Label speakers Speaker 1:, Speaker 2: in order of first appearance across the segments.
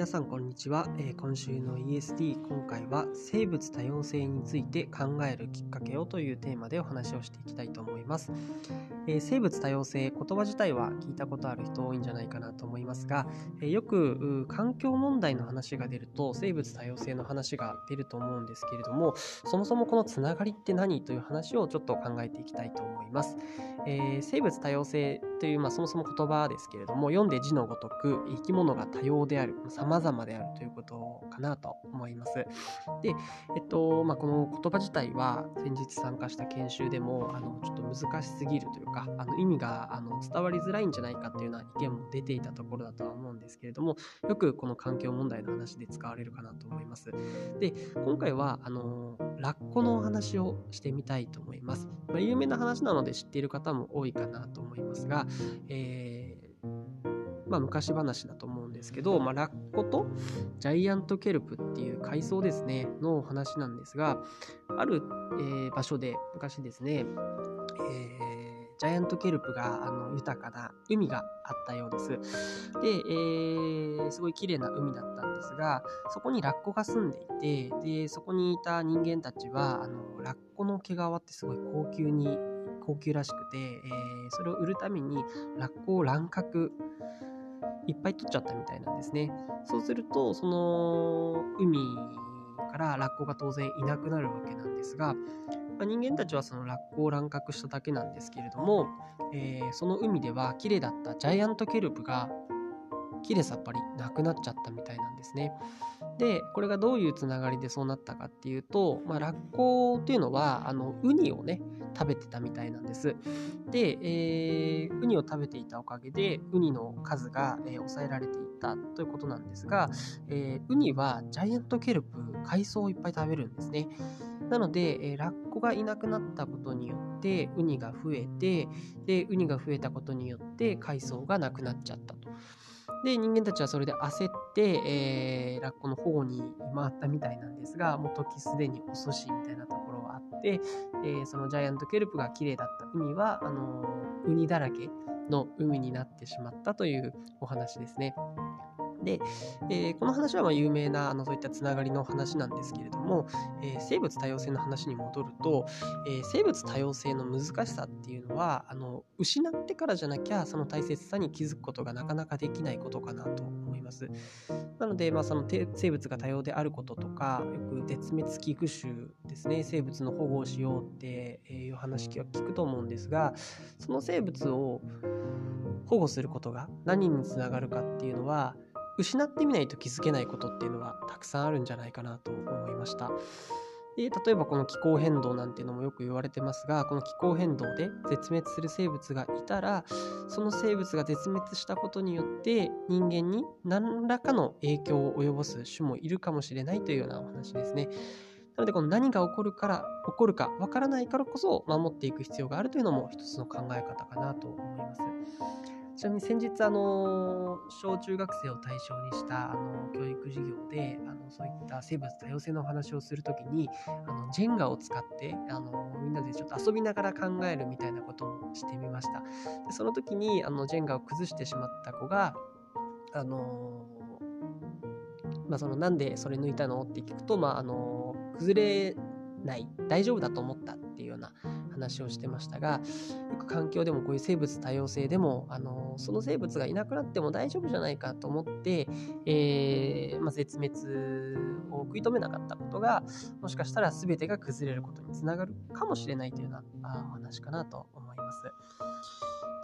Speaker 1: 皆さんこんにちは、えー今週の ESD 今回は生物多様性について考えるきっかけをというテーマでお話をしていきたいと思います、えー生物多様性言葉自体は聞いたことある人多いんじゃないかなと思いますが、えーよく環境問題の話が出ると生物多様性の話が出ると思うんですけれどもそもそもこのつながりって何という話をちょっと考えていきたいと思います、え生物多様性という、まあ、そもそも言葉ですけれども読んで字のごとく生き物が多様である様様々であるということかなと思います。で、えっとまあ、この言葉自体は先日参加した研修でもあのちょっと難しすぎるというかあの意味があの伝わりづらいんじゃないかというような意見も出ていたところだとは思うんですけれどもよくこの環境問題の話で使われるかなと思います。で今回はあのラッコのお話をしてみたいと思います、まあ、有名な話なので知っている方も多いかなと思いますが、えーまあ、昔話だと思うですけど、まあ、ラッコとジャイアントケルプっていう海藻ですねの話なんですがある、えー場所で昔ですね、えージャイアントケルプがあの豊かな海があったようです。で、えーすごい綺麗な海だったんですが、そこにラッコが住んでいて、で、そこにいた人間たちは、あの、ラッコの毛皮ってすごい高級に、高級らしくて、えーそれを売るためにラッコを乱獲、いっぱい取っちゃったみたいなんですね。そうすると、その、海からラッコが当然いなくなるわけなんですが、まあ人間たちはそのラッコを乱獲しただけなんですけれども、えーその海では綺麗だったジャイアントケルプが綺麗さっぱりなくなっちゃったみたいなんですね。でこれがどういうつながりでそうなったかっていうと、まあ、ラッコっていうのはあのウニをね食べてたみたいなんです。で、えーウニを食べていたおかげでウニの数が、えー抑えられていたということなんですが、えーウニはジャイアントケルプ海藻をいっぱい食べるんですね。なので、えーラッコがいなくなったことによってウニが増えてでウニが増えたことによって海藻がなくなっちゃったと。で人間たちはそれで焦って、えーラッコの保護に回ったみたいなんですがもう時すでに遅しみたいなところはあって、えーそのジャイアントケルプが綺麗だった海はあのーウニだらけの海になってしまったというお話ですね。で、えーこの話はまあ有名なあのそういったつながりの話なんですけれども、えー生物多様性の話に戻ると、えー生物多様性の難しさっていうのはあの失ってからじゃなきゃその大切さに気づくことがなかなかできないことかなと思います。なので、まあ、その生物が多様であることとかよく絶滅危惧種ですね生物の保護をしようっていう話は聞くと思うんですがその生物を保護することが何につながるかっていうのは失ってみないと気づけないことっていうのはたくさんあるんじゃないかなと思いました。で例えばこの気候変動なんていうのもよく言われてますがこの気候変動で絶滅する生物がいたらその生物が絶滅したことによって人間に何らかの影響を及ぼす種もいるかもしれないというようなお話ですね。なのでこの何が起こるから起こるかわからないからこそ守っていく必要があるというのも一つの考え方かなと思います。ちなみに先日あの小中学生を対象にしたあの教育授業であのそういった生物多様性のお話をするときにあのジェンガを使ってあのみんなでちょっと遊びながら考えるみたいなことをしてみました。でその時にあのジェンガを崩してしまった子があのまあ、そのなんでそれ抜いたの？って聞くと、まあ、あの崩れない大丈夫だと思ったっていうような話をしてましたがよく環境でもこういう生物多様性でもあのその生物がいなくなっても大丈夫じゃないかと思って、えーまあ、絶滅を食い止めなかったことがもしかしたら全てが崩れることにつながるかもしれないというようなお話かなと思います。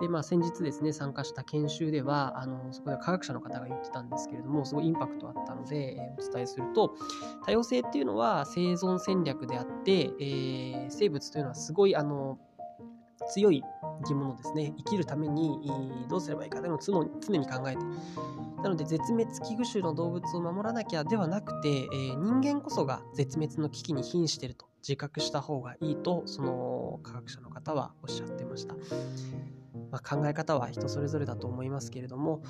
Speaker 1: で、まあ、先日ですね、参加した研修では、あのそこで科学者の方が言ってたんですけれども、すごいインパクトあったので、えーお伝えすると、多様性っていうのは生存戦略であって、えー生物というのはすごい、あの、強い生き物ですね。生きるためにどうすればいいかというのを常に考えて。なので、絶滅危惧種の動物を守らなきゃではなくて、えー人間こそが絶滅の危機に瀕していると自覚した方がいいと、その科学者の方はおっしゃってました。まあ、考え方は人それぞれだと思いますけれども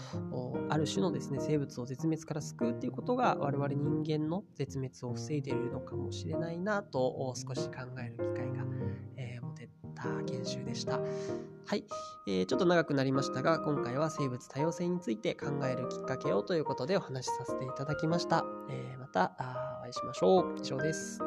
Speaker 1: ある種のですね生物を絶滅から救うっていうことが我々人間の絶滅を防いでいるのかもしれないなと少し考える機会が、えー持てた研修でした。はい、えー、ちょっと長くなりましたが、今回は生物多様性について考えるきっかけをということでお話しさせていただきました。えー、またお会いしましょう。以上です。